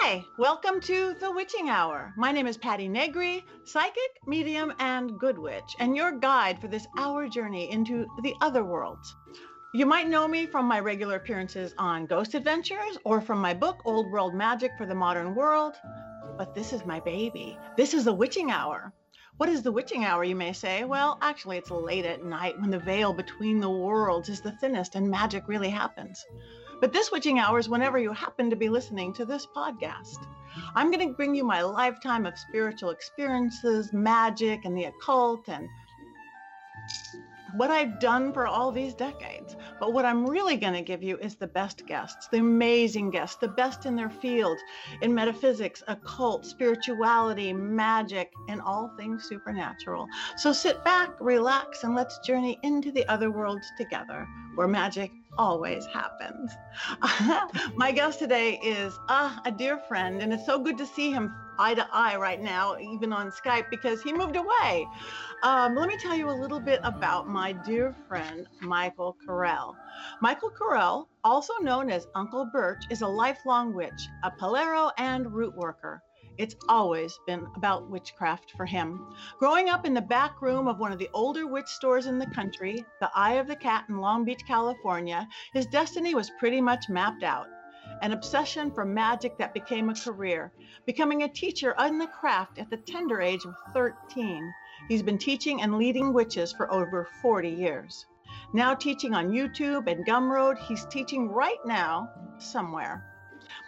Hi, welcome to the Witching Hour. My name is Patti Negri, psychic, medium, and good witch, and your guide for this hour journey into the other worlds. You might know me from my regular appearances on Ghost Adventures or from my book, Old World Magic for the Modern World, but this is my baby. This is the Witching Hour. What is the witching hour, you may say? Well, actually, it's late at night when the veil between the worlds is the thinnest and magic really happens. But this witching hour is whenever you happen to be listening to this podcast. I'm going to bring you my lifetime of spiritual experiences, magic, and the occult, and what I've done for all these decades. But what I'm really going to give you is the best guests, the amazing guests, the best in their field in metaphysics, occult, spirituality, magic, and all things supernatural. So sit back, relax, and let's journey into the other worlds together where magic always happens. My guest today is uh, a dear friend, and it's so good to see him eye to eye right now, even on Skype, because he moved away. Um, let me tell you a little bit about my dear friend, Michael Correll. Michael Correll, also known as Uncle Birch, is a lifelong witch, a Palero and root worker. It's always been about witchcraft for him. Growing up in the back room of one of the older witch stores in the country, the Eye of the Cat in Long Beach, California, his destiny was pretty much mapped out. An obsession for magic that became a career, becoming a teacher in the craft at the tender age of 13. He's been teaching and leading witches for over 40 years. Now teaching on YouTube and Gumroad, he's teaching right now somewhere.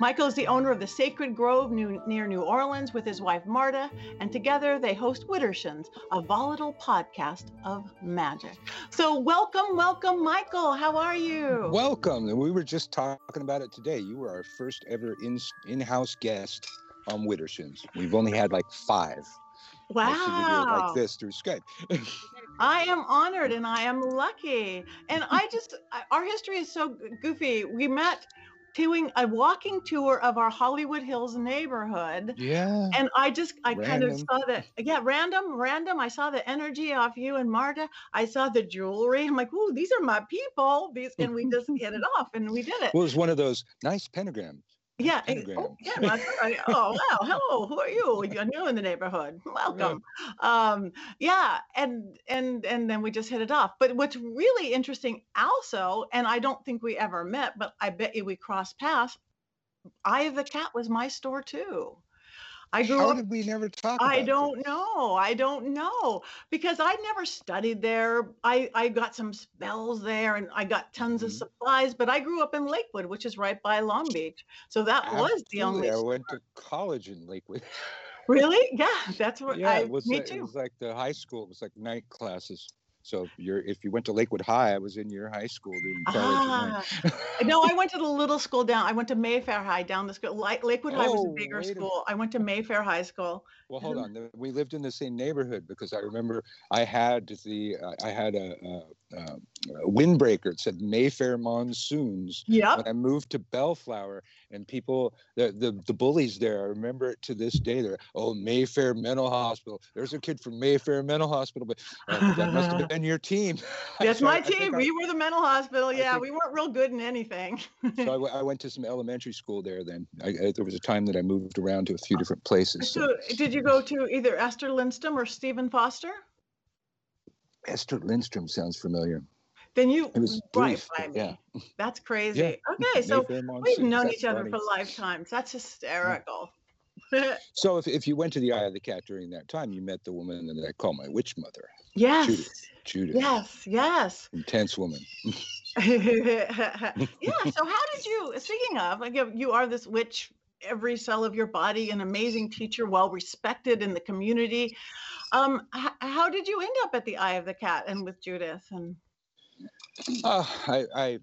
Michael is the owner of the Sacred Grove near New Orleans with his wife Marta, and together they host Widdershins, a volatile podcast of magic. So, welcome, welcome, Michael. How are you? Welcome. And we were just talking about it today. You were our first ever in in-house guest on Widdershins. We've only had like five. Wow. Like this through Skype. I am honored and I am lucky. And I just, our history is so goofy. We met doing a walking tour of our Hollywood Hills neighborhood. Yeah. And I just, I random. kind of saw that. Yeah, random, random. I saw the energy off you and Marta. I saw the jewelry. I'm like, ooh, these are my people. These, and we just hit it off and we did it. Well, it was one of those nice pentagrams. Yeah. Oh, yeah. Right. Oh, wow. Hello. Who are you? You're new in the neighborhood. Welcome. Yeah. Um, yeah. And and and then we just hit it off. But what's really interesting also, and I don't think we ever met, but I bet you we crossed paths. Eye of the Cat was my store too. I grew How up, did we never talk I don't this? know. I don't know because I never studied there. I, I got some spells there and I got tons mm-hmm. of supplies, but I grew up in Lakewood, which is right by Long Beach. So that Absolutely. was the only. I went to college in Lakewood. Really? Yeah, that's what yeah, I, it was. Me too. It was like the high school. It was like night classes. So if you're if you went to Lakewood High, I was in your high school doing college. Ah. no, I went to the little school down. I went to Mayfair High down the school. Lakewood High was a oh, bigger school. I went to Mayfair High School. Well, hold on. We lived in the same neighborhood because I remember I had the uh, I had a, a, a, windbreaker. It said Mayfair Monsoons. Yeah. When I moved to Bellflower, and people the, the the bullies there, I remember it to this day. They're oh Mayfair Mental Hospital. There's a kid from Mayfair Mental Hospital, but uh, that must have been your team. That's so my I, team. I we I, were the mental hospital. Yeah, think, we weren't real good in anything. so I, went to some elementary school there. Then there was a time that I moved around to a few different places. So, so did you you go to either Esther Lindstrom or Stephen Foster? Esther Lindstrom sounds familiar. Then you it was brief, right yeah. That's crazy. Yeah. Okay, so we've known each other for lifetimes. That's hysterical. Yeah. so if, if you went to the Eye of the Cat during that time, you met the woman that I call my witch mother. Yes. Judith. Judith. Yes, yes. Intense woman. yeah. So how did you? Speaking of, like you are this witch every cell of your body, an amazing teacher, well respected in the community. Um, h- how did you end up at the Eye of the Cat and with Judith? And uh, I, I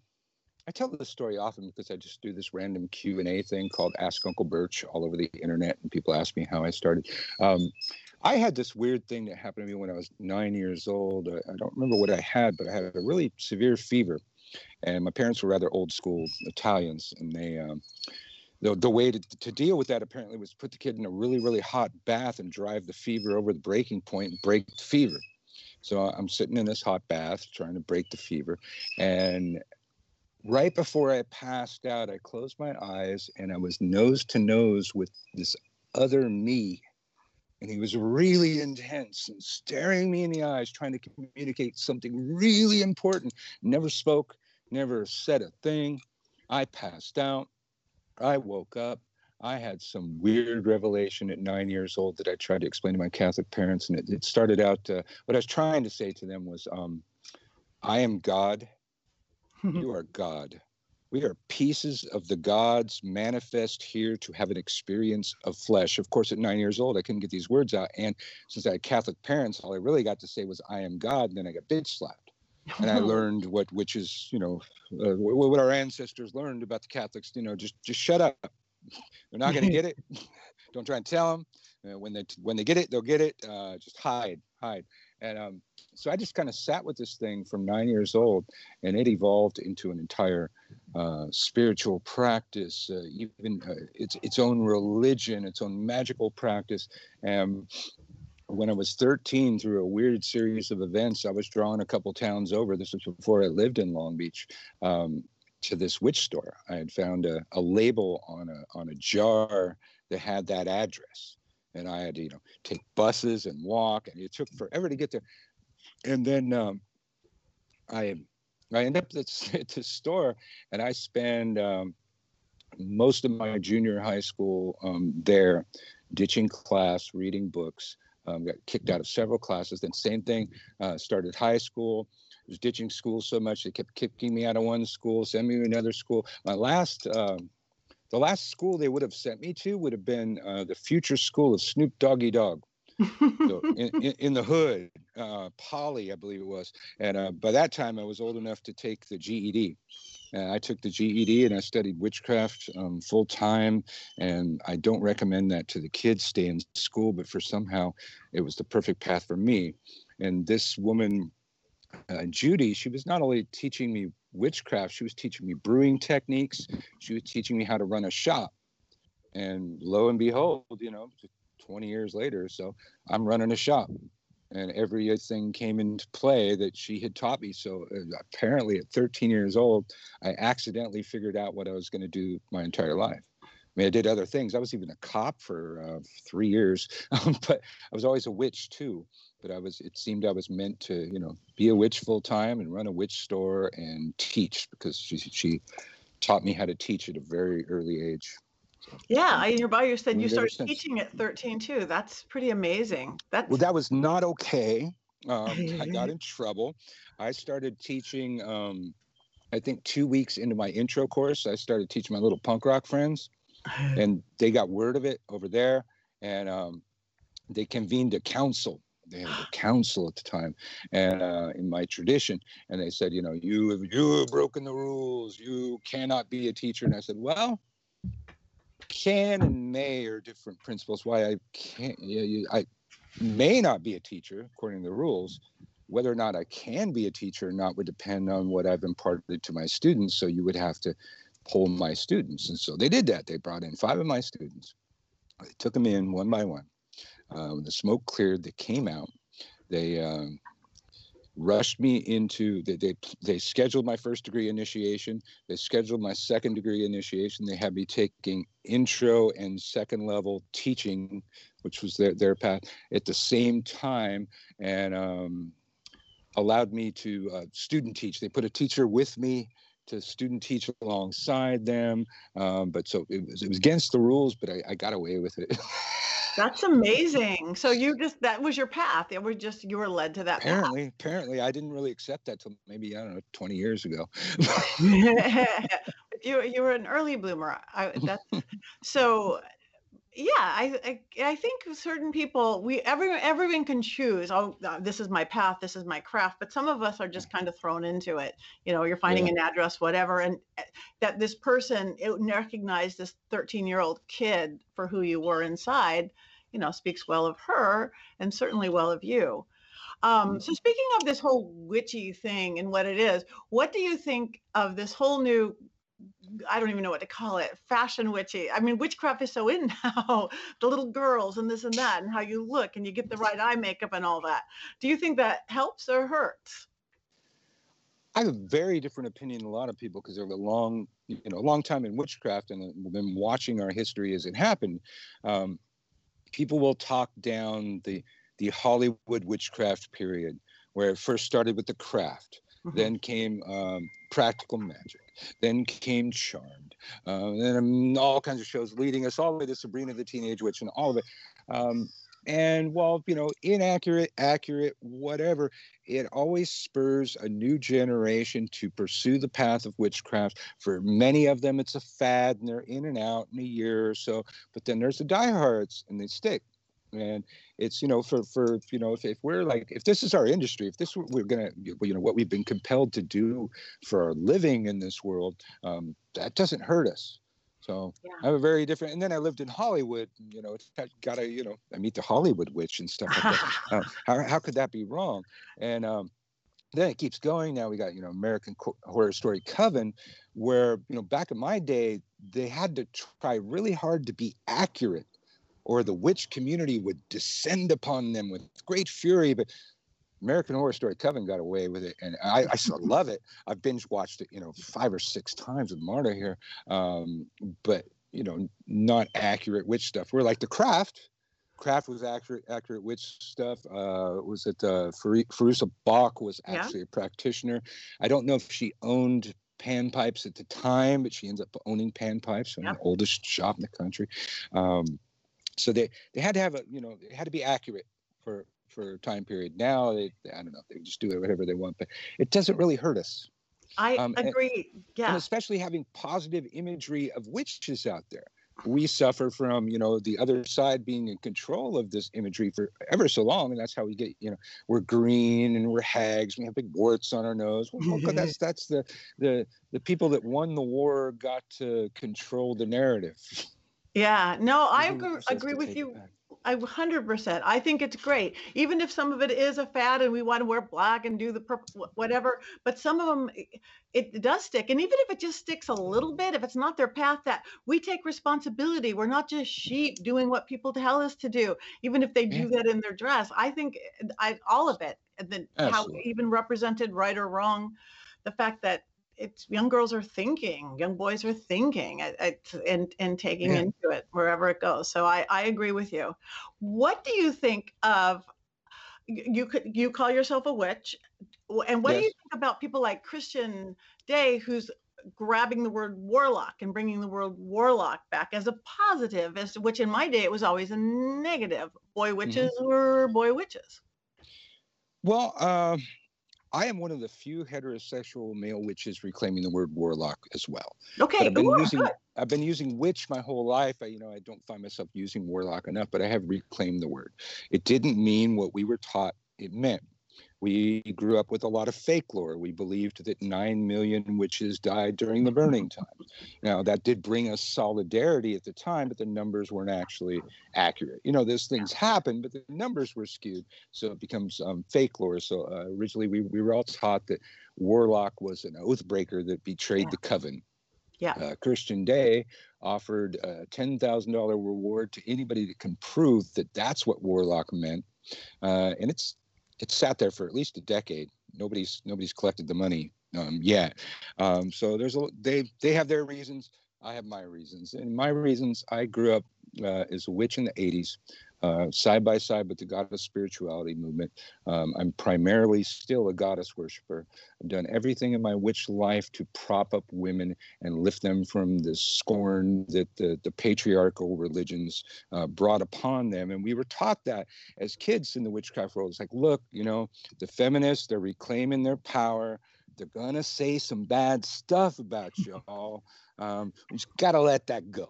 I tell this story often because I just do this random Q and A thing called Ask Uncle Birch all over the internet, and people ask me how I started. Um, I had this weird thing that happened to me when I was nine years old. I, I don't remember what I had, but I had a really severe fever, and my parents were rather old school Italians, and they. Um, the, the way to, to deal with that apparently was put the kid in a really really hot bath and drive the fever over the breaking point and break the fever so i'm sitting in this hot bath trying to break the fever and right before I passed out, I closed my eyes and I was nose to nose with this other me. And he was really intense and staring me in the eyes, trying to communicate something really important. Never spoke, never said a thing. I passed out. I woke up. I had some weird revelation at nine years old that I tried to explain to my Catholic parents. And it, it started out, uh, what I was trying to say to them was, um, I am God. you are God. We are pieces of the gods manifest here to have an experience of flesh. Of course, at nine years old, I couldn't get these words out. And since I had Catholic parents, all I really got to say was, I am God. And then I got bitch slapped. and I learned what, witches, you know, uh, what our ancestors learned about the Catholics. You know, just just shut up. They're not going to get it. Don't try and tell them. Uh, when they when they get it, they'll get it. Uh, just hide, hide. And um, so I just kind of sat with this thing from nine years old, and it evolved into an entire uh, spiritual practice, uh, even uh, its its own religion, its own magical practice. And when I was 13, through a weird series of events, I was drawn a couple towns over. This was before I lived in Long Beach. Um, to this witch store, I had found a, a label on a on a jar that had that address and I had to, you know, take buses and walk, and it took forever to get there. And then um, I I end up at, the store, and I spend um, most of my junior high school um, there, ditching class, reading books. Um, got kicked out of several classes. Then same thing. Uh, started high school. Was ditching school so much they kept kicking me out of one school, sending me to another school. My last um, the last school they would have sent me to would have been uh, the future school of Snoop Doggy Dogg. so in, in, in, the hood, uh, Poly, I believe it was. And uh, by that time, I was old enough to take the GED. And I took the GED and I studied witchcraft um, full time. And I don't recommend that to the kids stay in school, but for somehow it was the perfect path for me. And this woman, uh, Judy, she was not only teaching me witchcraft. She was teaching me brewing techniques. She was teaching me how to run a shop. And lo and behold, you know, 20 years later, so I'm running a shop. And everything came into play that she had taught me. So uh, apparently, at 13 years old, I accidentally figured out what I was going to do my entire life. I mean, I did other things. I was even a cop for uh, three years, but I was always a witch too but I was it seemed I was meant to you know be a witch full time and run a witch store and teach because she she taught me how to teach at a very early age. So, yeah, in your bio you said you started teaching at 13 too. That's pretty amazing. That's well, that was not okay. Um, I got in trouble. I started teaching. Um, I think two weeks into my intro course, I started teaching my little punk rock friends, and they got word of it over there, and um, they convened a council they had a council at the time, and uh, in my tradition, and they said, you know, you have you have broken the rules. You cannot be a teacher. And I said, well, can and may are different principles. Why I can't, yeah, you, I may not be a teacher according to the rules. Whether or not I can be a teacher or not would depend on what I've imparted to my students. So you would have to poll my students, and so they did that. They brought in five of my students. They took them in one by one uh, when the smoke cleared, they came out. They um, rushed me into they, they they scheduled my first degree initiation. They scheduled my second degree initiation. They had me taking intro and second level teaching which was their, their path at the same time and um, allowed me to uh, student teach. They put a teacher with me to student teach alongside them um, but so it was, it was against the rules but I, I got away with it That's amazing. So you just that was your path. It was just you were led to that. Apparently, path. apparently, I didn't really accept that till maybe I don't know twenty years ago. you you were an early bloomer. I, that's so yeah I, I, I think certain people we everyone everyone can choose oh uh, this is my path this is my craft but some of us are just kind of thrown into it you know you're finding yeah. an address whatever and eh, that this person recognized this 13 year old kid for who you were inside you know speaks well of her and certainly well of you um, so mm-hmm. speaking of this whole witchy thing and what it is, what do you think of this whole new I don't even know what to call it, fashion witchy. I mean, witchcraft is so in now, the little girls and this and that, and how you look and you get the right eye makeup and all that. Do you think that helps or hurts? I have a very different opinion than a lot of people because of a long, you know, a long time in witchcraft and been watching our history as it happened. Um, people will talk down the the Hollywood witchcraft period, where it first started with the craft, mm-hmm. then came um, practical magic, then came Charmed, uh, and then all kinds of shows leading us all the way to Sabrina the Teenage Witch and all of it. Um, and while you know inaccurate accurate whatever it always spurs a new generation to pursue the path of witchcraft for many of them it's a fad and they're in and out in a year or so but then there's the diehards and they stick and it's you know for for you know if, if we're like if this is our industry if this we're gonna you know what we've been compelled to do for our living in this world um, that doesn't hurt us so yeah. I have a very different. And then I lived in Hollywood. You know, got to you know I meet the Hollywood witch and stuff like that. uh, how how could that be wrong? And um, then it keeps going. Now we got you know American Horror Story Coven, where you know back in my day they had to try really hard to be accurate, or the witch community would descend upon them with great fury. But American Horror Story Coven got away with it, and I, I still love it. I've binge watched it, you know, five or six times with Marta here, um, but you know, not accurate witch stuff. We're like the craft. Craft was accurate, accurate witch stuff. Uh, was it uh, Fairuza Balk was actually yeah. a practitioner. I don't know if she owned pan pipes at the time, but she ends up owning pan pipes, yeah. the oldest shop in the country. Um, so they they had to have a you know it had to be accurate for for time period. Now they, I don't know, they just do it whatever they want, but it doesn't really hurt us. I um, agree. And, yeah. And especially having positive imagery of witches out there. We suffer from, you know, the other side being in control of this imagery for ever so long, and that's how we get, you know, we're green and we're hags. We have big warts on our nose. Well, that's that's the the the people that won the war got to control the narrative. Yeah, no, I agree, agree with you. I 100%. I think it's great. Even if some of it is a fad and we want to wear black and do the purple, whatever, but some of them it does stick. And even if it just sticks a little bit, if it's not their path, that we take responsibility. We're not just sheep doing what people tell us to do, even if they do that in their dress. I think eh, I, all of it, and then how even represented right or wrong, the fact that it's young girls are thinking, young boys are thinking and and taking yeah. into it wherever it goes. So I I agree with you. What do you think of? You could you call yourself a witch, and what yes. do you think about people like Christian Day, who's grabbing the word warlock and bringing the word warlock back as a positive, as which in my day it was always a negative. Boy witches mm-hmm. were boy witches. Well, uh, I am one of the few heterosexual male witches reclaiming the word warlock as well. Okay, but I've been Ooh, using good. I've been using witch my whole life. I, you know, I don't find myself using warlock enough, but I have reclaimed the word. It didn't mean what we were taught it meant. We grew up with a lot of fake lore. We believed that 9 million witches died during the burning time. Now, that did bring us solidarity at the time, but the numbers weren't actually accurate. You know, those things happen, but the numbers were skewed. So it becomes um, fake lore. So uh, originally, we, we were all taught that Warlock was an oath breaker that betrayed yeah. the coven. Yeah. Uh, Christian Day offered a $10,000 reward to anybody that can prove that that's what Warlock meant. Uh, and it's it's sat there for at least a decade. Nobody's nobody's collected the money um, yet. Um, so there's a they they have their reasons. I have my reasons, and my reasons. I grew up uh, as a witch in the '80s uh, side by side with the goddess spirituality movement. Um, I'm primarily still a goddess worshiper. I've done everything in my witch life to prop up women and lift them from the scorn that the, the patriarchal religions uh, brought upon them. And we were taught that as kids in the witchcraft world. It's like, look, you know, the feminists, they're reclaiming their power. They're to say some bad stuff about y'all. Um, we just got to let that go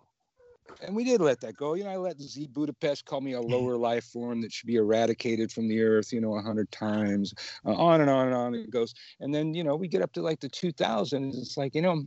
and we did let that go. You know, I let Z Budapest call me a lower life form that should be eradicated from the earth, you know, a hundred times, uh, on and on and on it goes. And then, you know, we get up to like the 2000s. It's like, you know,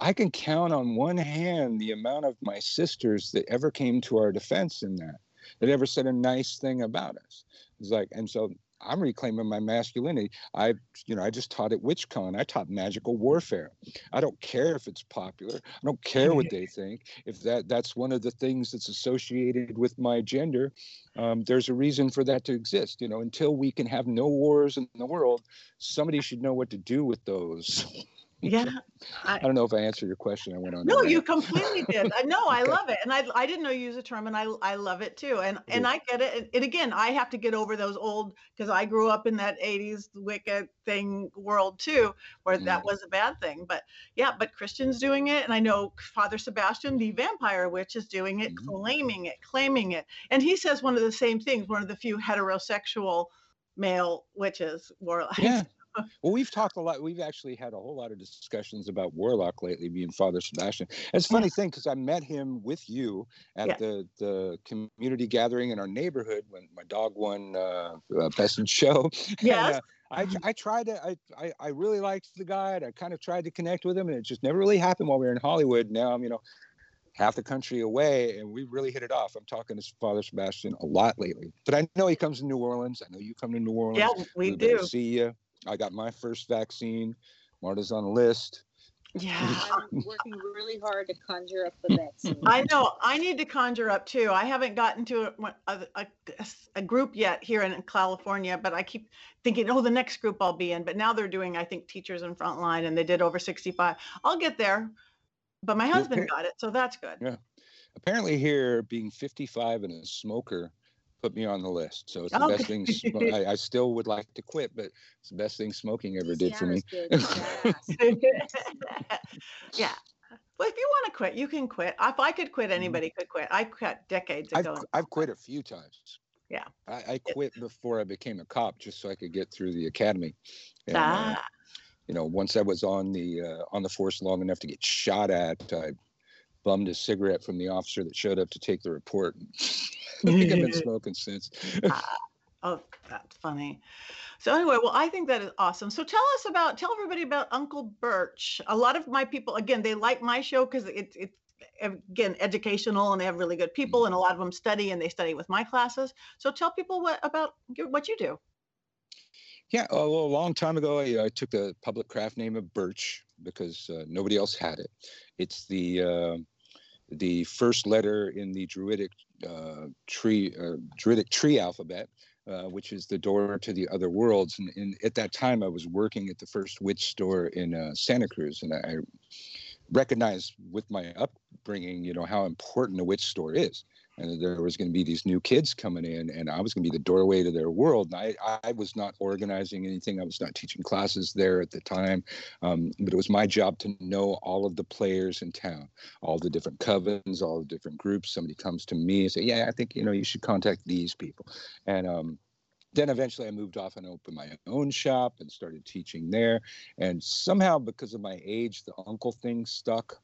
I can count on one hand the amount of my sisters that ever came to our defense in that, that ever said a nice thing about us. It's like, and so I'm reclaiming my masculinity. I, you know, I just taught at WitchCon. I taught magical warfare. I don't care if it's popular. I don't care what they think. If that that's one of the things that's associated with my gender, um, there's a reason for that to exist. You know, until we can have no wars in the world, somebody should know what to do with those. Yeah. I, I, don't know if I answered your question. I went on. No, you completely did. I know. I love it, and I I didn't know you use a term, and I I love it too. And and I get it. And again, I have to get over those old because I grew up in that '80s Wicca thing world too, where mm. that was a bad thing. But yeah, but Christians doing it, and I know Father Sebastian, the vampire witch, is doing it, mm. claiming it, claiming it, and he says one of the same things. One of the few heterosexual male witches, warlocks. Yeah well, we've talked a lot. We've actually had a whole lot of discussions about Warlock lately, being Father Sebastian. It's a funny thing because I met him with you at yeah. the the community gathering in our neighborhood when my dog won uh, uh Best in Show. Yes. And, uh, I, I tried to I, I, I really liked the guy and I kind of tried to connect with him and it just never really happened while we were in Hollywood. Now I'm you know half the country away and we really hit it off. I'm talking to Father Sebastian a lot lately, but I know he comes to New Orleans. I know you come to New Orleans. Yeah, we, we do. See you. I got my first vaccine. Marta's on the list. Yeah. I'm working really hard to conjure up the vaccine. I know. I need to conjure up too. I haven't gotten to a, a, a, group yet here in California, but I keep thinking, oh, the next group I'll be in. But now they're doing, I think, teachers in frontline and they did over 65. I'll get there. But my husband got it. So that's good. Yeah. Apparently, here, being 55 and a smoker put me on the list. So it's the okay. best thing. I, I, still would like to quit, but it's the best thing smoking ever did for me. yeah. Well, if you want to quit, you can quit. If I could quit, mm-hmm. anybody could quit. I quit decades ago. I've, I've quit a few times. Yeah. I, I, quit before I became a cop just so I could get through the academy. And, uh, ah. Uh, you know, once I was on the uh, on the force long enough to get shot at, I bummed a cigarette from the officer that showed up to take the report. I think I've been smoking since. uh, oh, that's funny. So anyway, well, I think that is awesome. So tell us about, tell everybody about Uncle Birch. A lot of my people, again, they like my show because it's it's again educational and they have really good people, and a lot of them study and they study with my classes. So tell people what about what you do. Yeah, a, a long time ago, I, I, took the public craft name of Birch because uh, nobody else had it. It's the uh, the first letter in the Druidic uh, tree uh, Druidic tree alphabet, uh, which is the door to the other worlds. And, and, at that time, I was working at the first witch store in uh, Santa Cruz, and I recognized with my upbringing, you know, how important a witch store is and there was going to be these new kids coming in and i was going to be the doorway to their world and i, I was not organizing anything i was not teaching classes there at the time um, but it was my job to know all of the players in town all the different covens all the different groups somebody comes to me and say yeah i think you know you should contact these people and um, then eventually I moved off and opened my own shop and started teaching there. And somehow, because of my age, the uncle thing stuck.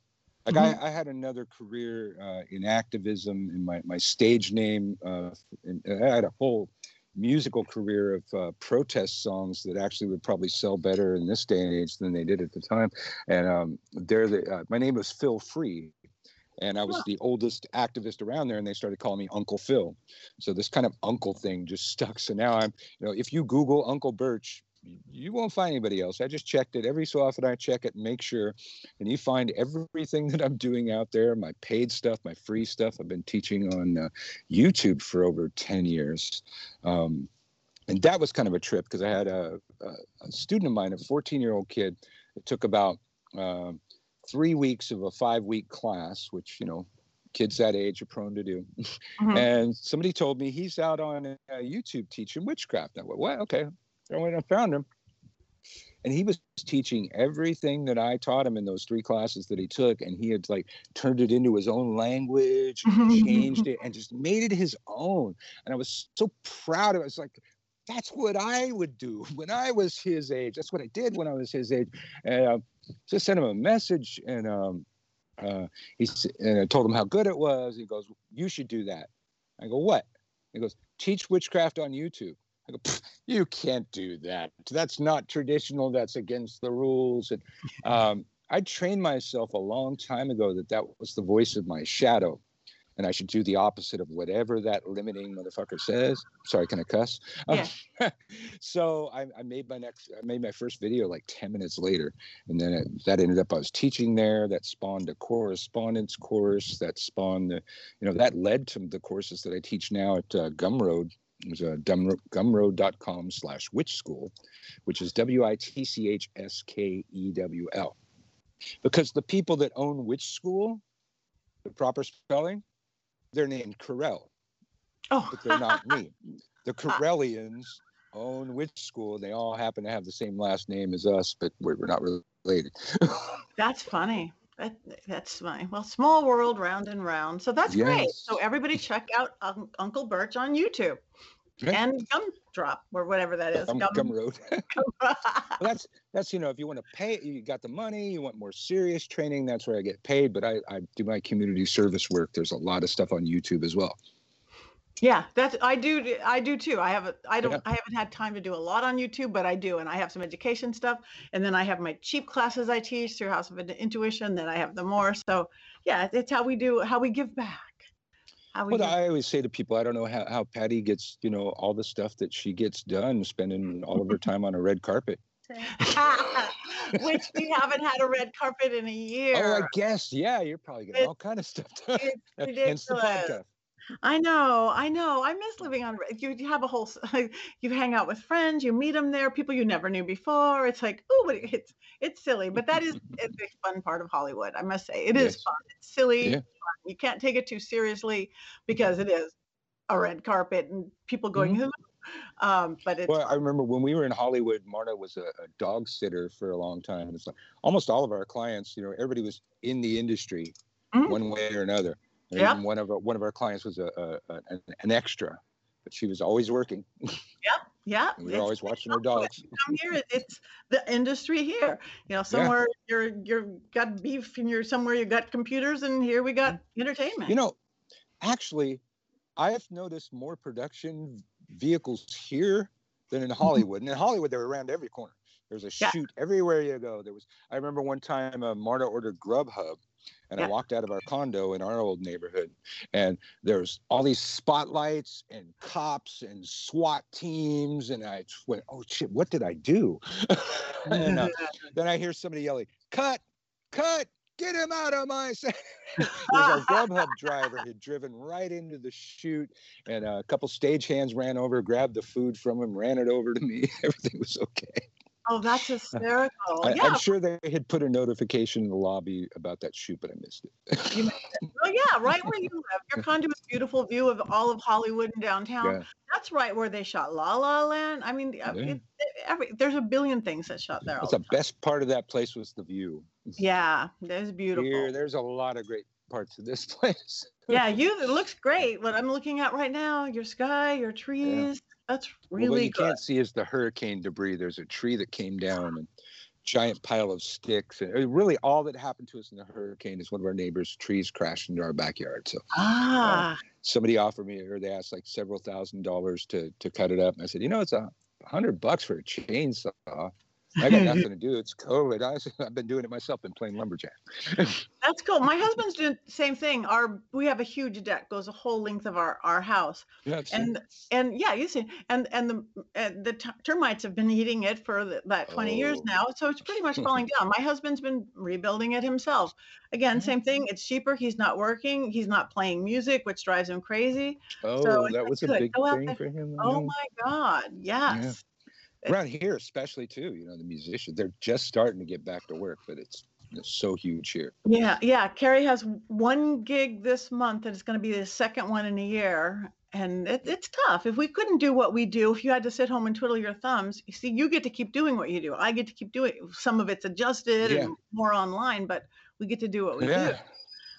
Like mm-hmm. I, I, had another career uh, in activism in my, my stage name. Uh, I had a whole musical career of uh, protest songs that actually would probably sell better in this day and age than they did at the time. And um, they're the, uh, my name was Phil Free. And I was the oldest activist around there, and they started calling me Uncle Phil. So this kind of uncle thing just stuck. So now I'm, you know, if you Google Uncle Birch, you won't find anybody else. I just checked it every so often. I check it and make sure, and you find everything that I'm doing out there. My paid stuff, my free stuff. I've been teaching on uh, YouTube for over ten years, um, and that was kind of a trip because I had a, a, student of mine, a 14 year old kid. It took about uh, three weeks of a five week class, which you know kids that age are prone to do. Mm-hmm. And somebody told me he's out on uh, YouTube teaching witchcraft. I went, well, okay, I went and found him. And he was teaching everything that I taught him in those three classes that he took. And he had like turned it into his own language, changed it, and just made it his own. And I was so proud of it. I was like, that's what I would do when I was his age. That's what I did when I was his age. And uh, just sent him a message and um, uh, he and I told him how good it was. He goes, "You should do that." I go, "What?" He goes, "Teach witchcraft on YouTube." I go, you can't do that. That's not traditional. That's against the rules. And um, I trained myself a long time ago that that was the voice of my shadow. and I should do the opposite of whatever that limiting motherfucker says. Sorry, can I cuss? Yeah. Um, so I, I made my next, I made my first video like 10 minutes later. And then it, that ended up, I was teaching there. That spawned a correspondence course that spawned, the, you know, that led to the courses that I teach now at uh, Gumroad. It was uh, gumroad.com slash witch school, which is W I T C H S K E W L. Because the people that own witch school, the proper spelling, they're named Correll, Oh, but they're not me. The Corellians own witch school. They all happen to have the same last name as us, but we're, we're not related. That's funny. That, that's my Well, small world, round and round. So that's great. So everybody check out Un- Uncle Birch on YouTube Right. and Gumdrop or whatever that is. Gum, Gum- Gumroad. well, that's that's you know if you want to pay, you got the money. You want more serious training. That's where I get paid. But I, I do my community service work. There's a lot of stuff on YouTube as well. Yeah, that's I do. I do too. I have a. I don't. Yeah. I haven't had time to do a lot on YouTube, but I do, and I have some education stuff, and then I have my cheap classes I teach through House of Intuition. Then I have the more. So yeah, it's how we do. How we give back. How we Well, give I always say to people, I don't know how, how Patti gets, you know, all the stuff that she gets done, spending all of her time on a red carpet. which we haven't had a red carpet in a year. Oh, I guess, yeah, you're probably getting It- all kind of stuff done. It's Hence the ridiculous. podcast. I know, I know. I miss living on. You, you have a whole. You hang out with friends. You meet them there. People you never knew before. It's like, oh, but it's it's silly, but that is it's a fun part of Hollywood. I must say, it is Yes. fun. It's silly. Yeah. fun. You can't take it too seriously because it is a red carpet and people going. "Hello." Um, but it's Mm-hmm. Well, I remember when we were in Hollywood, Marta was a, a dog sitter for a long time. It's like almost all of our clients, you know, everybody was in the industry Mhm. one way or another. And Yep. even one of our, one of our clients was a, a, a an, extra, but she was always working. yeah. And we were it's- always watching her dogs. Come here, it's the industry here. You know, somewhere you're you're got beef and you're somewhere you got computers, and here we got entertainment. You know, actually, I've noticed more production vehicles here than in Hollywood. And in Hollywood, they're around every corner. There's a Yeah. shoot everywhere you go. There was. I remember one time uh, Marta ordered Grubhub, and I walked out of our condo in our old neighborhood, and there's all these spotlights and cops and SWAT teams, and I went, "Oh shit, what did I do?" and uh, then I hear somebody yelling, "Cut! Cut! Get him out of my!" set." Our Grubhub driver had driven right into the shoot, and a couple stagehands ran over, grabbed the food from him, ran it over to me. Everything was okay. Oh, that's hysterical. I, yeah, I'm sure they had put a notification in the lobby about that shoot, but I missed it. well, yeah, right where you live. Your condo conduit's beautiful view of all of Hollywood and downtown. Yeah. That's right where they shot La La Land. I mean, uh, Yeah. it, every, there's a billion things that shot there. That's the best part of that place was the view. Yeah, that's beautiful. Here, there's a lot of great parts of this place. yeah, you. It looks great. What I'm looking at right now, your sky, your trees. That's Well, really what you good. can't see is the hurricane debris. There's a tree that came down and giant pile of sticks. And uh, really, all that happened to us in the hurricane is one of our neighbors' trees crashed into our backyard. So Ah, somebody offered me, or they asked like several thousand dollars to to cut it up. And I said, you know, it's a hundred bucks for a chainsaw. I got nothing to do. It's COVID. I, I've been doing it myself. Been playing lumberjack. that's cool. My husband's doing the same thing. Our we have a huge deck goes the whole length of our our house, Yeah, I've seen and and yeah, you see, and and the uh, the t- termites have been eating it for the, about 20 years Oh. now, so it's pretty much falling down. My husband's been rebuilding it himself. Again, same thing. Mm-hmm. It's cheaper. He's not working. He's not playing music, which drives him crazy. Oh, it's that was a good, big go thing for him. Oh my God, yes. Around here, especially too, you know, the musicians, they're just starting to get back to work, but it's, it's so huge here. Yeah, yeah. Carrie has one gig this month, and it's going to be the second one in a year. And it, it's tough. If we couldn't do what we do, if you had to sit home and twiddle your thumbs, you see, you get to keep doing what you do. I get to keep doing. Some of it's adjusted Yeah. and more online, but we get to do what we do.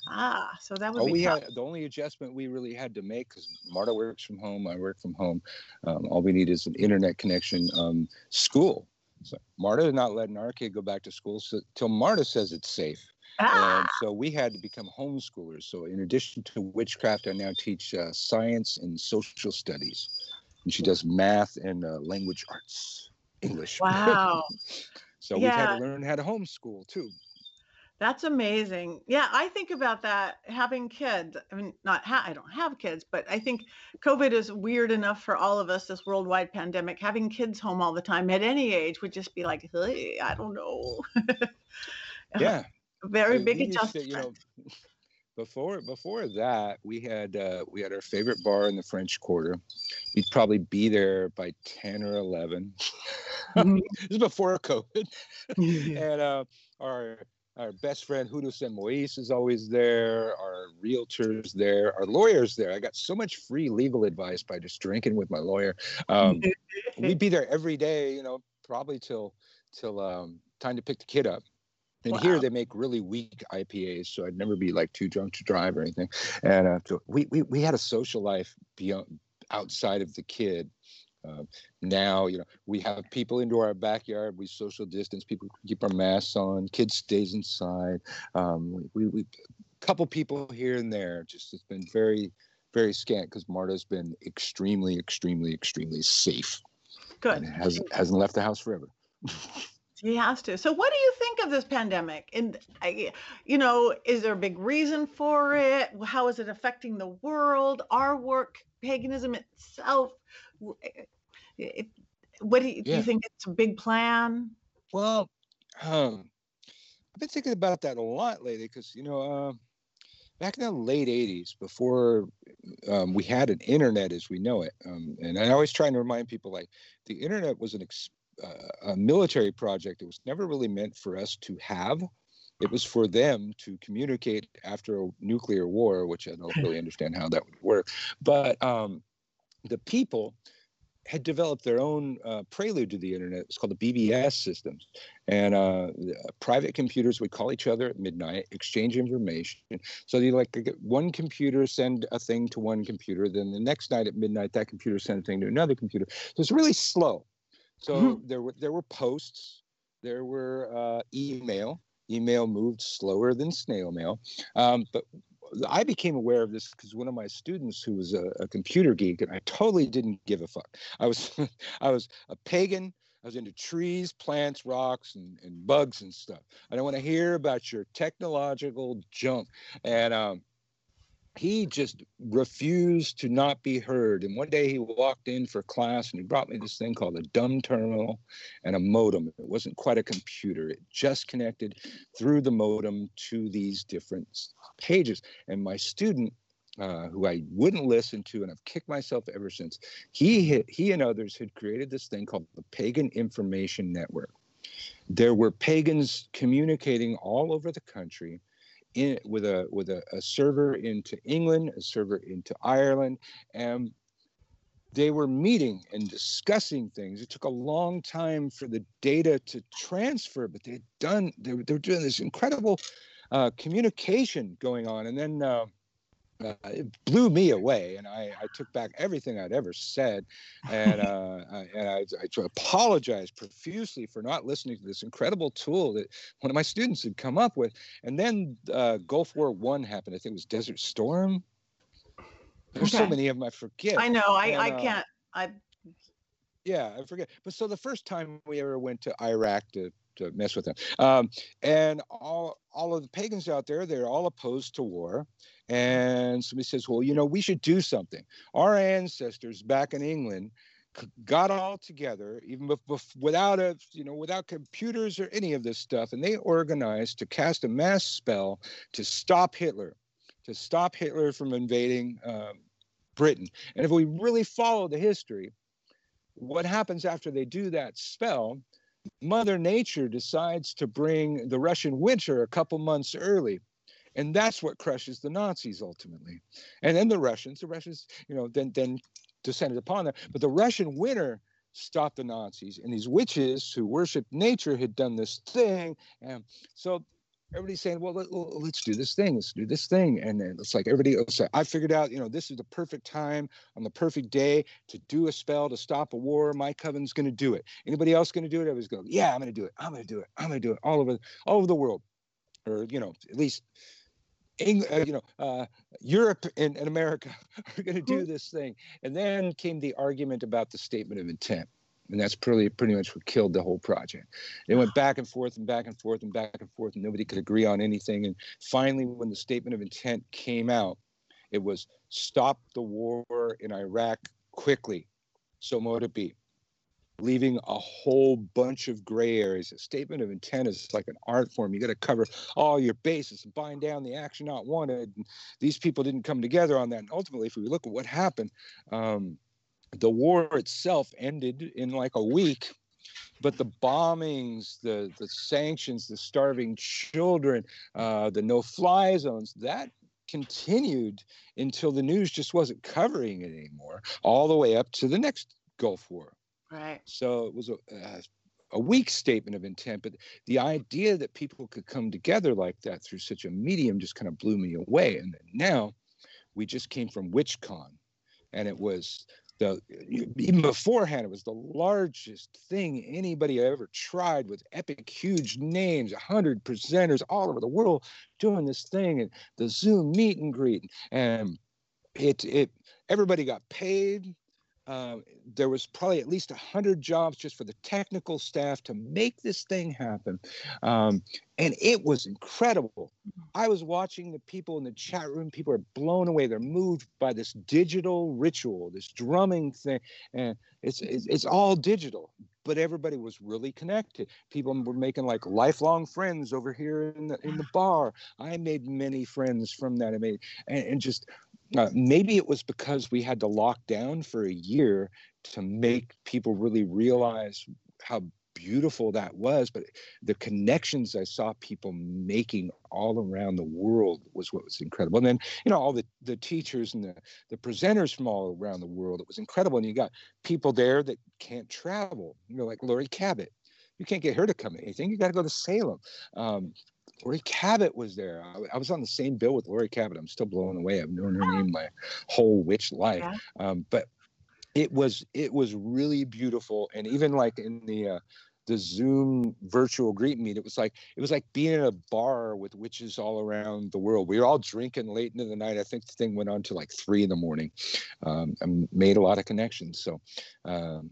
Yeah. Ah, so that would Oh, we tough. had the only adjustment we really had to make because Marta works from home, I work from home. Um, all we need is an internet connection. Um, school. So Marta is not letting our kid go back to school so, till Marta says it's safe. ah, And so we had to become homeschoolers. So in addition to witchcraft, I now teach uh, science and social studies. And she does math and uh, language arts, English. wow. so we've had to learn how to homeschool too. That's amazing. Yeah, I think about that having kids. I mean, not ha- I don't have kids, but I think COVID is weird enough for all of us. This worldwide pandemic, having kids home all the time at any age would just be like, hey, I don't know. Yeah, Very we- big adjustment. you know, before before that, we had uh, we had our favorite bar in the French Quarter. We'd probably be there by ten or eleven. Mhm. this is before COVID, and uh, our our best friend Hudo Saint Moise is always there. Our realtors there. Our lawyers there. I got so much free legal advice by just drinking with my lawyer. Um, we'd be there every day. You know, probably till till um, time to pick the kid up. And here they make really weak IPAs, so I'd never be like too drunk to drive or anything. And uh, so we, we we had a social life beyond outside of the kid. Um, now you know we have people into our backyard. We social distance. People keep our masks on. Kids stays inside. Um, we we couple people here and there. Just it's been very very scant because Marta's been extremely extremely extremely safe Good. and hasn't hasn't left the house forever. He has to. So, what do you think of this pandemic? And I, you know, is there a big reason for it? How is it affecting the world, our work, paganism itself? W- eh, eh, What do you, do you think it's a big plan? Well, um, I've been thinking about that a lot lately because you know, uh, back in the late '80s, before um, we had an internet as we know it, um, and I always try to remind people like the internet was an ex- uh, a military project. It was never really meant for us to have. It was for them to communicate after a nuclear war, which I don't really understand how that would work. But um, the people had developed their own uh, prelude to the internet. It's called the BBS systems. And uh, private computers would call each other at midnight, exchange information. So you like get one computer send a thing to one computer, then the next night at midnight, that computer sent a thing to another computer. So it's really slow. So Mhm. there were there were posts, there were uh, email. Email moved slower than snail mail, um, but I became aware of this because one of my students, who was a, a computer geek, and I totally didn't give a fuck. I was, I was a pagan. I was into trees, plants, rocks, and, and bugs and stuff. I don't want to hear about your technological junk. And um, he just refused to not be heard. And one day he walked in for class and he brought me this thing called a dumb terminal and a modem. It wasn't quite a computer, it just connected through the modem to these different pages. And my student, uh, who I wouldn't listen to, and I've kicked myself ever since, he, he and others had created this thing called the Pagan Information Network. There were pagans communicating all over the country in, with a with a, a server into England, a server into Ireland, and they were meeting and discussing things. It took a long time for the data to transfer, but they had done they were, they were doing this incredible uh, communication going on, and then. Uh, uh, it blew me away, and I, I took back everything I'd ever said, and uh, I, and I, I apologized profusely for not listening to this incredible tool that one of my students had come up with. And then uh, Gulf War One happened. I think it was Desert Storm. There's so many of them I forget. I know. I, And, I uh, can't. I Yeah, I forget. But so the first time we ever went to Iraq to to mess with them, um, and all all of the pagans out there, they're all opposed to war. And somebody says, well, you know, we should do something. Our ancestors back in England got all together, even without a, you know, without computers or any of this stuff, and they organized to cast a mass spell to stop Hitler, to stop Hitler from invading um, Britain. And if we really follow the history, what happens after they do that spell? Mother Nature decides to bring the Russian winter a couple months early. And that's what crushes the Nazis ultimately. And then the Russians, the Russians, you know, then then descended upon them. But the Russian winter stopped the Nazis. And these witches who worshiped nature had done this thing. And so everybody's saying, well, let, us do this thing. Let's do this thing. And then it's like everybody else say, I figured out, you know, this is the perfect time on the perfect day to do a spell to stop a war. My coven's going to do it. Anybody else going to do it? Everybody's going, yeah, I'm going to do it. I'm going to do it. I'm going to do it all over, all over the world. Or, you know, at least Eng, uh, you know, uh, Europe and, and America are going to do this thing. And then came the argument about the statement of intent. And that's pretty pretty much what killed the whole project. It went back and forth and back and forth and back and forth, and nobody could agree on anything. And finally, when the statement of intent came out, it was stop the war in Iraq quickly. So mote it be leaving a whole bunch of gray areas. A statement of intent is like an art form. You got to cover all your bases and bind down the action not wanted. And these people didn't come together on that. And ultimately, if we look at what happened, um, the war itself ended in like a week. But the bombings, the the sanctions, the starving children, uh, the no-fly zones, that continued until the news just wasn't covering it anymore, all the way up to the next Gulf War. Right. So it was a, a, a weak statement of intent, but the idea that people could come together like that through such a medium just kind of blew me away. And now we just came from WitchCon, and it was the even beforehand it was the largest thing anybody ever tried with epic huge names 100 presenters all over the world doing this thing and the zoom meet and greet. And it it everybody got paid uh, there was probably at least 100 jobs just for the technical staff to make this thing happen. Um, and it was incredible. I was watching the people in the chat room. People are blown away. They're moved by this digital ritual, this drumming thing. And it's, it's, it's all digital, but everybody was really connected. People were making like lifelong friends over here in the, in the bar. I made many friends from that. I made, and, and just uh, maybe it was because we had to lock down for a year to make people really realize how beautiful that was but the connections i saw people making all around the world was what was incredible. And then you know all the the teachers and the the presenters from all around the world it was incredible. And you got people there that can't travel. You know like Laurie Cabot. You can't get her to come to anything. You got to go to Salem. Um, Laurie Cabot was there. I, I, was on the same bill with Laurie Cabot. I'm still blown away. I've known her name my whole witch life. Yeah. Um, but it was it was really beautiful, and even like in the uh, the Zoom virtual greet meet, it was like it was like being in a bar with witches all around the world. We were all drinking late into the night. I think the thing went on to like three in the morning. Um, and made a lot of connections. So um,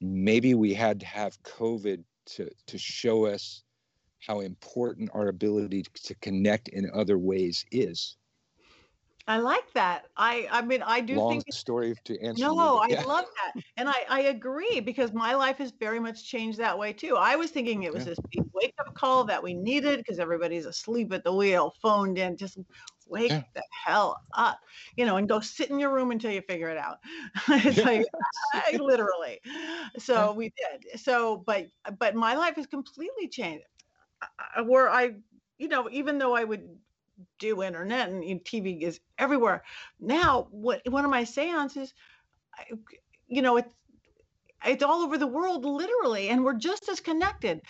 maybe we had to have COVID to to show us how important our ability to connect in other ways is. I like that. I I mean I do Long think story to answer. No, I love that. And I I agree because my life has very much changed that way too. I was thinking it was yeah. this wake up call that we needed because everybody's asleep at the wheel, phoned in, just wake yeah. the hell up, you know, and go sit in your room until you figure it out. it's like I, literally. So we did. So but but my life has completely changed where I, you know, even though I would do internet and TV is everywhere. Now, what one of my seances, I, you know, it's it's all over the world, literally, and we're just as connected.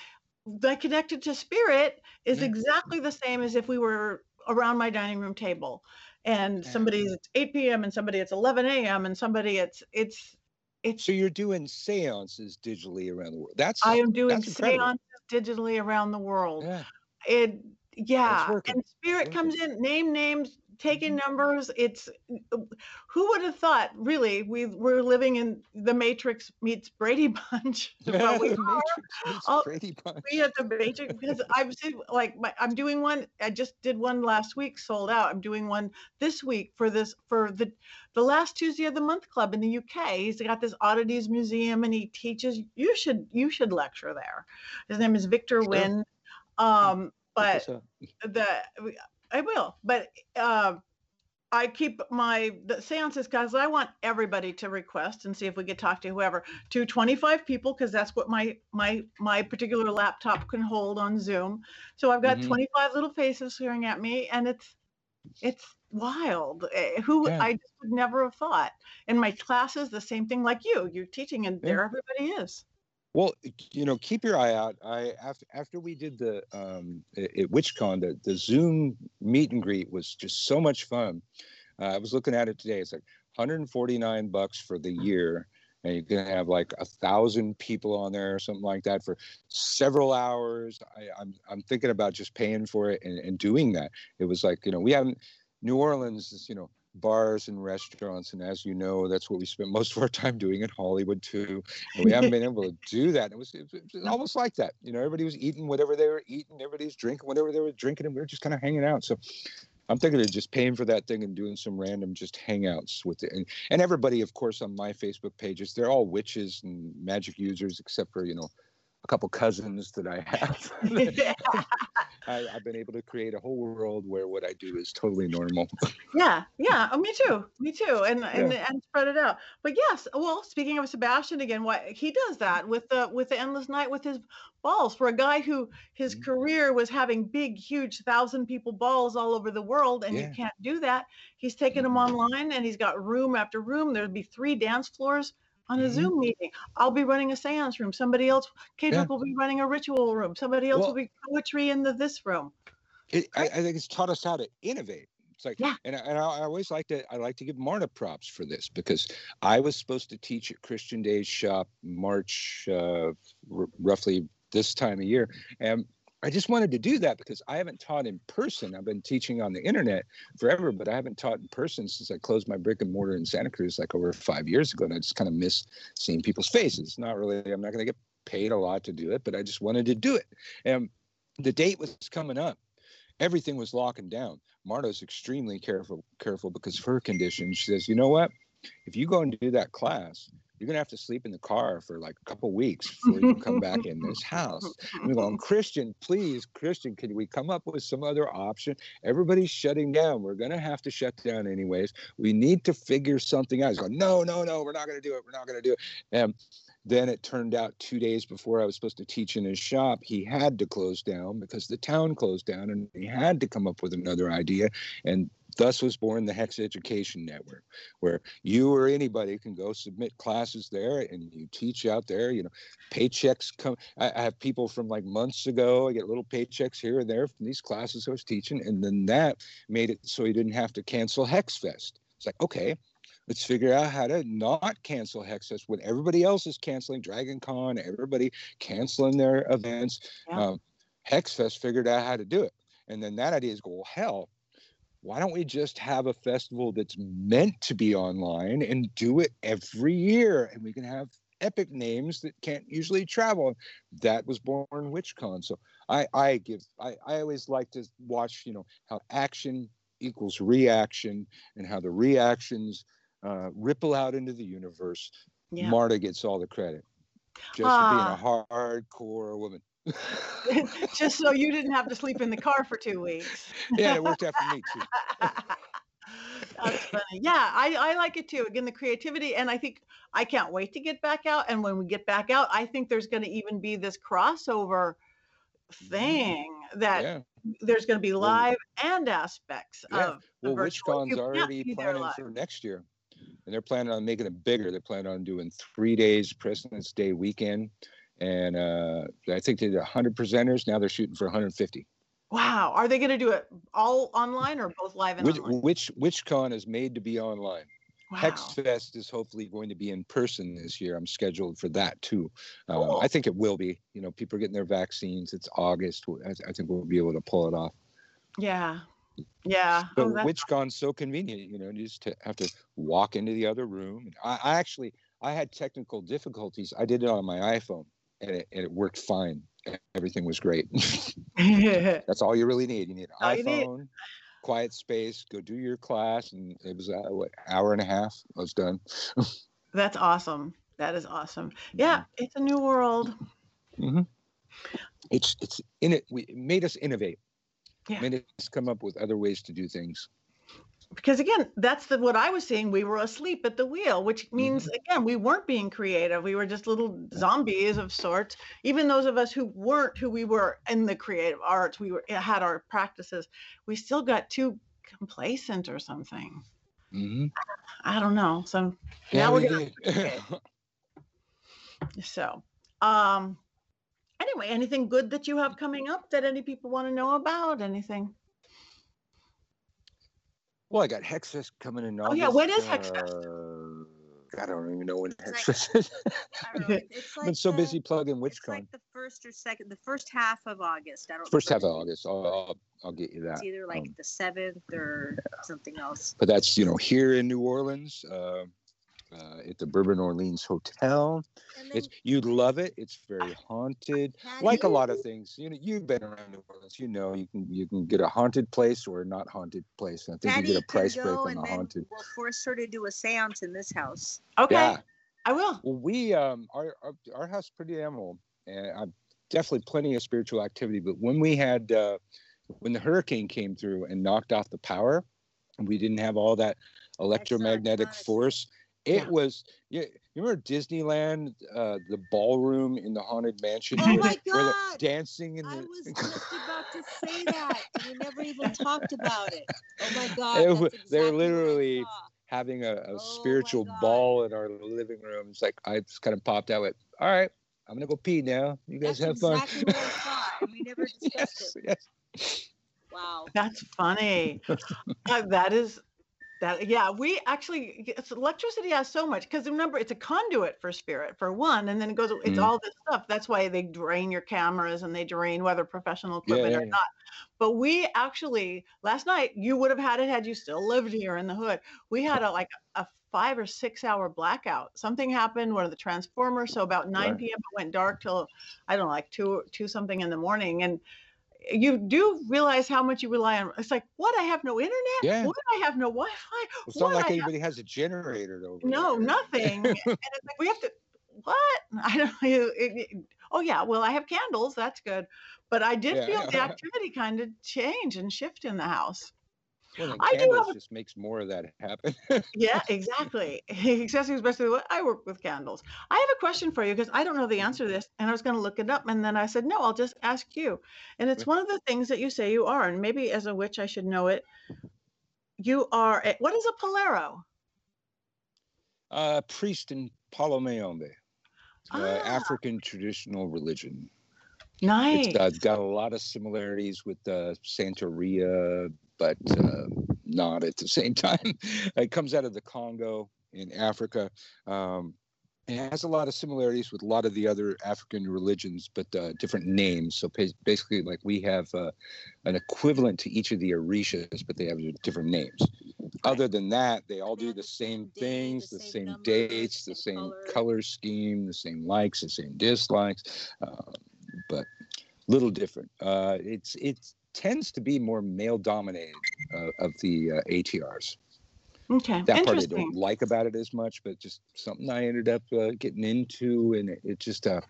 The connected to spirit is yeah. exactly the same as if we were around my dining room table, and somebody it's 8 p.m. and somebody it's 11 a.m. and somebody it's it's it's. So you're doing seances digitally around the world. That's I am doing seances digitally around the world. Yeah. It yeah, and spirit comes in, name names, taking mm-hmm. numbers. It's who would have thought? Really, we we're living in the Matrix meets Brady Bunch. Yeah, we Matrix oh, Brady Bunch. We have the Matrix because I'm like my, I'm doing one. I just did one last week, sold out. I'm doing one this week for this for the the last Tuesday of the month club in the UK. He's got this oddities museum and he teaches. You should you should lecture there. His name is Victor sure. Wynd. Um, but the I will, but uh, I keep my the seances because I want everybody to request and see if we could talk to whoever to 25 people because that's what my my my particular laptop can hold on Zoom. So I've got mm-hmm. 25 little faces staring at me, and it's it's wild. Eh, who yeah. I just would never have thought. In my classes, the same thing like you. You're teaching, and yeah. there everybody is. Well, you know, keep your eye out. I after after we did the um, at WitchCon, the the Zoom meet and greet was just so much fun. Uh, I was looking at it today. It's like 149 bucks for the year, and you can have like a thousand people on there or something like that for several hours. I, am I'm, I'm thinking about just paying for it and, and doing that. It was like you know we haven't New Orleans is you know bars and restaurants. And as you know, that's what we spent most of our time doing in Hollywood too. And we haven't been able to do that. It was, it was almost like that. You know, everybody was eating whatever they were eating, everybody's drinking whatever they were drinking, and we were just kind of hanging out. So I'm thinking of just paying for that thing and doing some random just hangouts with it. And, and everybody, of course, on my Facebook pages, they're all witches and magic users, except for, you know, a couple cousins that I have. I, have been able to create a whole world where what I do is totally normal. yeah, yeah. Oh, me too. Me too. And, yeah. and and spread it out. But yes, well, speaking of Sebastian again, what he does that with the with the endless night with his balls for a guy who his mm-hmm. career was having big, huge thousand people balls all over the world, and yeah. you can't do that. He's taken mm-hmm. them online, and he's got room after room. There'd be three dance floors on a mm-hmm. Zoom meeting. I'll be running a seance room. Somebody else, Kedrick yeah. will be running a ritual room. Somebody else well, will be poetry in the this room. It, I, I, think it's taught us how to innovate. It's like, yeah. and, I, and I always like to, I like to give Marta props for this because I was supposed to teach at Christian Days Shop March, uh, r- roughly this time of year, and I just wanted to do that because I haven't taught in person. I've been teaching on the internet forever, but I haven't taught in person since I closed my brick and mortar in Santa Cruz like over five years ago. And I just kind of miss seeing people's faces. Not really, I'm not going to get paid a lot to do it, but I just wanted to do it. And the date was coming up. Everything was locking down. Marta's extremely careful, careful because of her condition. She says, you know what? If you go and do that class, you're gonna have to sleep in the car for like a couple weeks before you come back in this house. And we're going, Christian, please, Christian, can we come up with some other option? Everybody's shutting down. We're gonna have to shut down anyways. We need to figure something out. He's going, no, no, no, we're not gonna do it. We're not gonna do it. And then it turned out two days before I was supposed to teach in his shop, he had to close down because the town closed down and he had to come up with another idea. And Thus was born the Hex Education Network, where you or anybody can go submit classes there and you teach out there. You know, paychecks come. I, I have people from like months ago. I get little paychecks here and there from these classes I was teaching, and then that made it so you didn't have to cancel Hex Fest. It's like okay, let's figure out how to not cancel Hexfest when everybody else is canceling Dragon Con, everybody canceling their events. Yeah. Um, Hexfest figured out how to do it. And then that idea is go, well, hell, why don't we just have a festival that's meant to be online and do it every year and we can have epic names that can't usually travel that was born witchcon so i i give i i always like to watch you know how action equals reaction and how the reactions uh, ripple out into the universe yeah. marta gets all the credit just uh, for being a ah. hardcore woman just so you didn't have to sleep in the car for two weeks. yeah, it worked out for me too. That's funny. Yeah, I, I like it too. Again, the creativity, and I think I can't wait to get back out. And when we get back out, I think there's going to even be this crossover mm-hmm. thing that yeah. there's going to be live well, and aspects yeah. of. Well, WitchCon's already planning for next year, and they're planning on making it bigger. They're planning on doing three days President's Day weekend and uh, I think they did 100 presenters. Now they're shooting for 150. Wow, are they going to do it all online or both live and which, online? Which which con is made to be online? Wow. Hexfest is hopefully going to be in person this year. I'm scheduled for that too. Um, cool. I think it will be. You know, people are getting their vaccines. It's August. I, I think we'll be able to pull it off. Yeah, yeah. But oh, WitchCon's so convenient. You know, you just have to walk into the other room. I, I actually I had technical difficulties. I did it on my iPhone and it, and it worked fine. Everything was great. That's all you really need. You need an iPhone, need. quiet space, go do your class, and it was uh, what hour and a half. I was done. That's awesome. That is awesome. Yeah, mm-hmm. it's a new world. Mm-hmm. It's it's in it. We it made us innovate. Yeah. Made us come up with other ways to do things. Because again that's the what i was saying we were asleep at the wheel which means mm-hmm. again we weren't being creative. We were just little zombies of sorts. Even those of us who weren't who we were in the creative arts we were had our practices we still got too complacent or something. Mm-hmm. i don't know. So yeah, now we we're gonna so um anyway anything good that you have coming up that any people want to know about anything well, I got Hexfest coming in August. Oh yeah, when is Hexfest? Uh, I don't even know when It's it's. I don't know. It's I've been so the- busy plugging It's WitchCon. like the first or second, the first half of August. I don't. First half of. August. I'll, I'll, I'll get you that. It's either like Um, the seventh or something else. But that's you know here in New Orleans, uh, uh, at the Bourbon Orleans Hotel. And It's you'd love it. It's very haunted. Patti, like a lot of things you know you've been around new orleans you know you can you can get a haunted place or a not haunted place and i think Patti you get a can price break on and the then haunted We'll force her to do a séance in this house. Okay, yeah I will. well we um our our, our house is pretty animal and i'm definitely plenty of spiritual activity but when we had uh when the hurricane came through and knocked off the power and we didn't have all that electromagnetic ton of force it Yeah. was yeah you remember disneyland uh the ballroom in the haunted mansion Oh where, my where dancing in I the was just about to say that. and We never even talked about it. Oh my God! It that's they're exactly what I literally- having a, a Oh spiritual ball in our living room. It's like I just kind of popped out with, all right, I'm gonna go pee now. You guys That's have exactly fun. what I saw. We never discussed yes, it. yes. Wow. That's funny. Uh, that is that. Yeah, we actually it's, electricity has so much because remember it's a conduit for spirit for one, and then it goes. It's Mhm. all this stuff. That's why they drain your cameras and they drain whether professional equipment yeah, or yeah. not. But we actually last night you would have had it had you still lived here in the hood. We had a like a five or six hour blackout. Something happened. One of the transformers. So about nine Right. p.m. it went dark till I don't know like two two something in the morning and you do realize how much you rely on. It's like, what? I have no internet. Yeah. What? I have no Wi-Fi. It's not like I have- anybody has a generator over no, there. nothing. and it's like we have to. What? I don't. know. It, it, oh yeah. Well, I have candles. That's good. But I did Yeah, feel the activity kind of change and shift in the house. Well, I do candles have a- just makes more of that happen. Yeah, exactly. Accessories, especially what I work with candles. I have a question for you because I don't know the answer to this, and I was going to look it up, and then I said, no, I'll just ask you. And it's one of the things that you say you are, and maybe as a witch I should know it. You are a, what is a palero? uh, priest in Palo Mayombe, uh, Ah. African traditional religion. Nice. It's uh, got a lot of similarities with uh, Santeria, but uh, not at the same time. it comes out of the Congo in Africa. Um, it has a lot of similarities with a lot of the other African religions, but uh, different names. So basically, like we have uh, an equivalent to each of the Orishas, but they have different names. Other than that, they all They do the the same same things, the same same dates, the same color. color scheme, the same likes, the same dislikes. Uh, but little different. Uh, it's it tends to be more male dominated uh, of the uh, ATRs. okay. That part I don't like about it as much, but just something I ended up uh, getting into, and it, it just uh,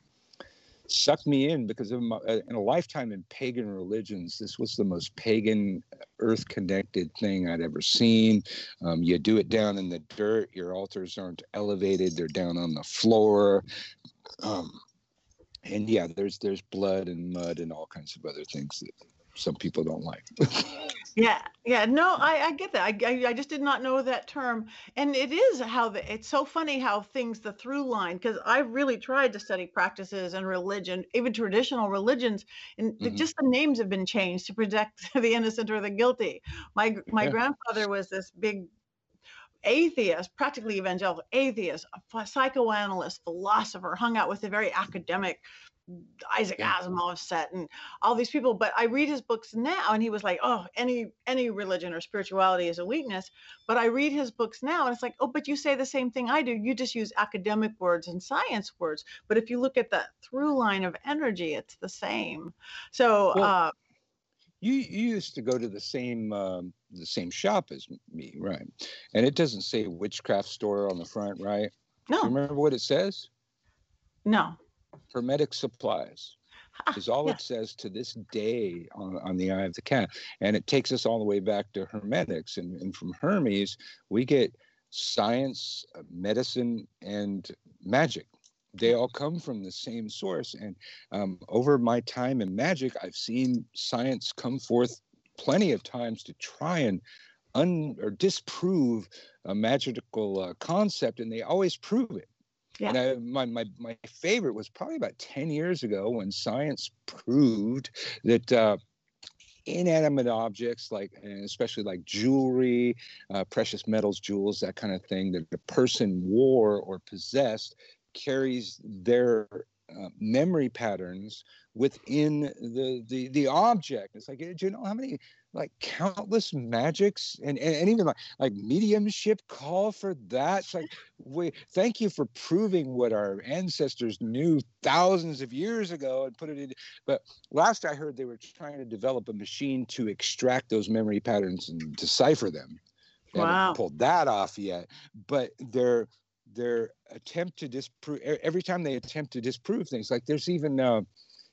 sucked me in because of my, uh, in a lifetime in pagan religions, this was the most pagan, earth connected thing I'd ever seen. Um, you do it down in the dirt. Your altars aren't elevated; they're down on the floor. Um, and yeah, there's there's blood and mud and all kinds of other things that some people don't like. Yeah, yeah. No, I, I get that. I, I, I just did not know that term. And it is how the, it's so funny how things, the through line, because I've really tried to study practices and religion, even traditional religions, and Mhm. just the names have been changed to protect the innocent or the guilty. My my Yeah. grandfather was this big atheist, practically evangelical atheist, a psychoanalyst, philosopher, hung out with a very academic Isaac Yeah. Asimov set and all these people. But I read his books now, and he was like, "Oh, any any religion or spirituality is a weakness." But I read his books now, and it's like, "Oh, but you say the same thing I do. You just use academic words and science words. But if you look at that through line of energy, it's the same." So, Well, uh, You you used to go to the same um, the same shop as me, right? And it doesn't say witchcraft store on the front, right? no, You remember what it says? no. Hermetic supplies Ah, is all yeah. it says to this day on, on the eye of the cat. And it takes us all the way back to Hermetics. And, and from Hermes, we get science, uh, medicine, and magic. They all come from the same source. And um, over my time in magic, I've seen science come forth plenty of times to try and un or disprove a magical uh, concept, and they always prove it. Yeah. And I, my, my, my favorite was probably about 10 years ago when science proved that uh, inanimate objects, like especially like jewelry, uh, precious metals, jewels, that kind of thing that the person wore or possessed carries their uh, memory patterns within the, the the object. It's like, do you know how many like countless magics and, and, and, even like like mediumship call for that it's like we thank you for proving what our ancestors knew thousands of years ago and put it in but last i heard they were trying to develop a machine to extract those memory patterns and decipher them they wow. haven't pulled that off yet but their their attempt to disprove every time they attempt to disprove things like there's even uh,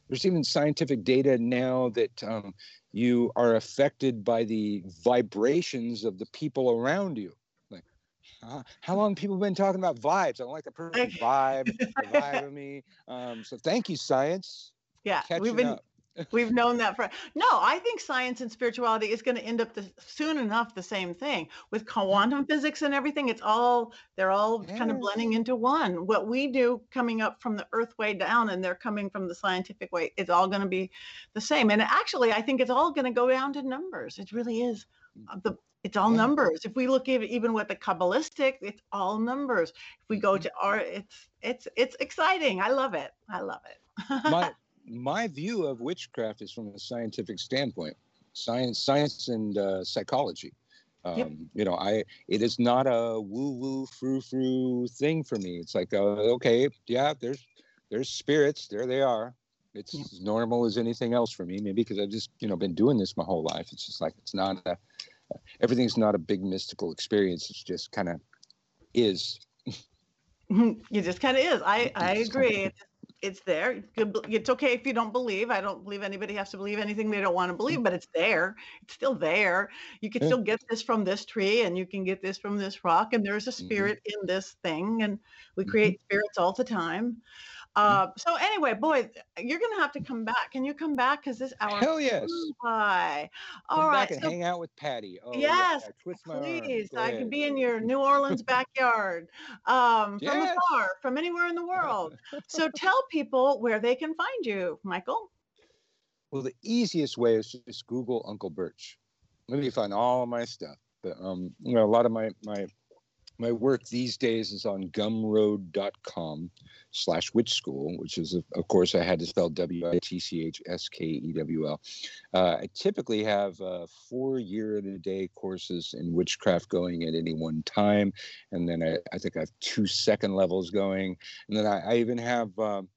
there's even scientific data now that um, you are affected by the vibrations of the people around you. Like, uh, how long people been talking about vibes? I don't like the perfect vibe, the vibe of me. Um, so thank you, science. Yeah, we've been up. We've known that for no. I think science and spirituality is going to end up the, soon enough the same thing with quantum physics and everything. It's all they're all kind of blending into one. What we do coming up from the Earth way down, and they're coming from the scientific way. It's all going to be the same. And actually, I think it's all going to go down to numbers. It really is. Uh, The it's all numbers. If we look even even with the kabbalistic, it's all numbers. If we go Mhm. to our, it's it's it's exciting. I love it. I love it. my my view of witchcraft is from a scientific standpoint science science and uh, psychology. Um, Yep. you know i it is not a woo woo frou frou thing for me. It's like uh, okay yeah there's there's spirits. There they are. It's Yep. as normal as anything else for me. Maybe because i've just you know been doing this my whole life. It's just like it's not a everything's not a big mystical experience. It's just kind of is. It just kind of is. I I agree. It's, it's there. You could be- It's okay if you don't believe. I don't believe anybody has to believe anything they don't want to believe, but it's there. It's still there. You can Yeah. still get this from this tree, and you can get this from this rock, and there's a Mhm. spirit in this thing, and we Mhm. create spirits all the time. Uh, so anyway, boy, you're gonna have to come back. Can you come back? Because this hour hell yes by. All right. back and so hang out with Patti oh Yes, yeah, twist my. Please, I can be in your New Orleans backyard um, from Yes. afar, from anywhere in the world. So tell people where they can find you, Michael. Well, the easiest way is just Google Uncle Birch. Let me find all my stuff. But um, you know, a lot of my my my work these days is on gumroad.com slash WitchSkewl, which is of course I had to spell W-I-T-C-H-S-K-E-W-L. Uh, I typically have uh, four year and a day courses in witchcraft going at any one time. And then I, I think I have two second levels going. And then I, I even have um,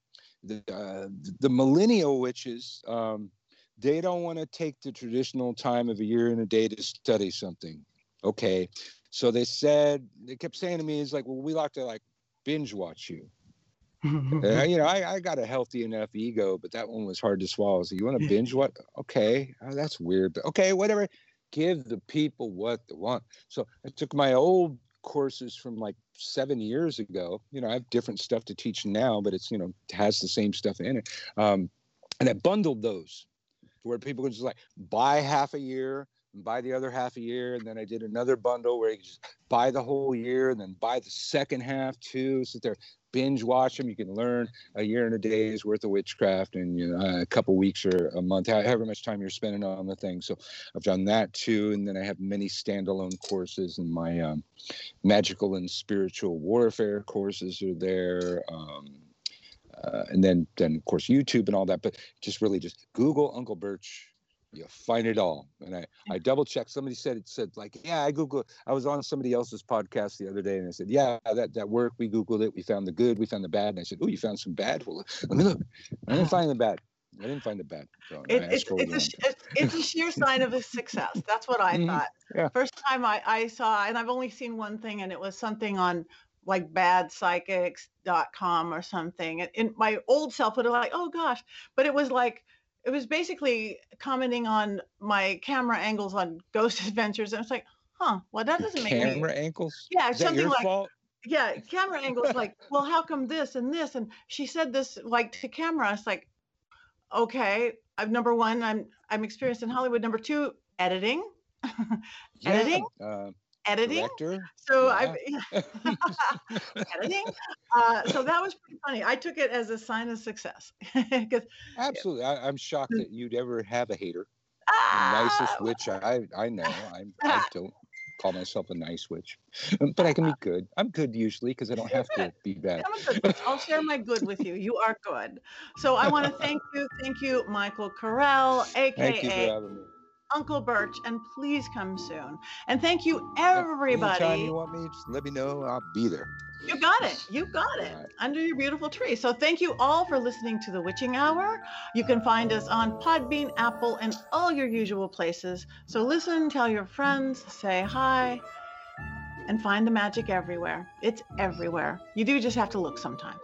the, uh, the millennial witches. Um, they don't want to take the traditional time of a year and a day to study something. Okay. So they said, they kept saying to me, it's like, well, we like to like binge watch you. Uh, you know, I, I got a healthy enough ego, but that one was hard to swallow. So you want to binge what? Okay. Oh, that's weird. But okay, whatever. Give the people what they want. So I took my old courses from like seven years ago. You know, I have different stuff to teach now, but it's, you know, has the same stuff in it. Um, and I bundled those to where people could just like buy half a year and buy the other half a year. And then I did another bundle where you just buy the whole year and then buy the second half too. Sit there, binge watch them. You can learn a year and a day's worth of witchcraft in you know, a couple weeks or a month, however much time you're spending on the thing. So I've done that too. And then I have many standalone courses and my um, magical and spiritual warfare courses are there. Um, uh, and then, then of course YouTube and all that. But just really just Google Uncle Birch. You'll find it all. And I, I double checked. Somebody said it said like, yeah, I Google. I was on somebody else's podcast the other day, and I said, yeah, that that worked. We Googled it. We found the good. We found the bad. And I said, oh, you found some bad. Well, let me look. I didn't find the bad. I didn't find the bad. So It, it's, it's, a, it's- a sheer sign of a success. That's what I Mhm. thought. Yeah. First time I, I saw, and I've only seen one thing, and it was something on like badpsychics.com or something. And, and my old self would have like, oh gosh, but it was like, it was basically commenting on my camera angles on Ghost Adventures. And it's like, huh, well, that doesn't make any camera ankles. Yeah, Is something like fault? yeah, camera angles like, well, how come this and this? And she said this like to camera. It's like, okay, I've number one, I'm I'm experienced in Hollywood. Number two, editing, editing? Yeah, uh, editing. director. So yeah. I editing. Uh, so that was pretty funny. I took it as a sign of success because Absolutely. I, I'm shocked Mm. that you'd ever have a hater. the nicest Ah, witch I I know. I'm, I don't call myself a nice witch, but I can be good. I'm good usually because I don't have to be bad. I'm a good witch. I'll share my good with you. You are good. So I want to thank you, thank you, Michael Correll, Thank you for aka. Uncle Birch, and please come soon. And thank you, everybody. Anytime you want me, just let me know. I'll be there. You got it. You got it. Alright. Under your beautiful tree. So thank you all for listening to The Witching Hour. You can find us on Podbean, Apple, and all your usual places. So listen, tell your friends, say hi, and find the magic everywhere. It's everywhere. You do just have to look sometimes.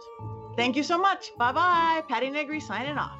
Thank you so much. Bye bye. Patti Negri signing off.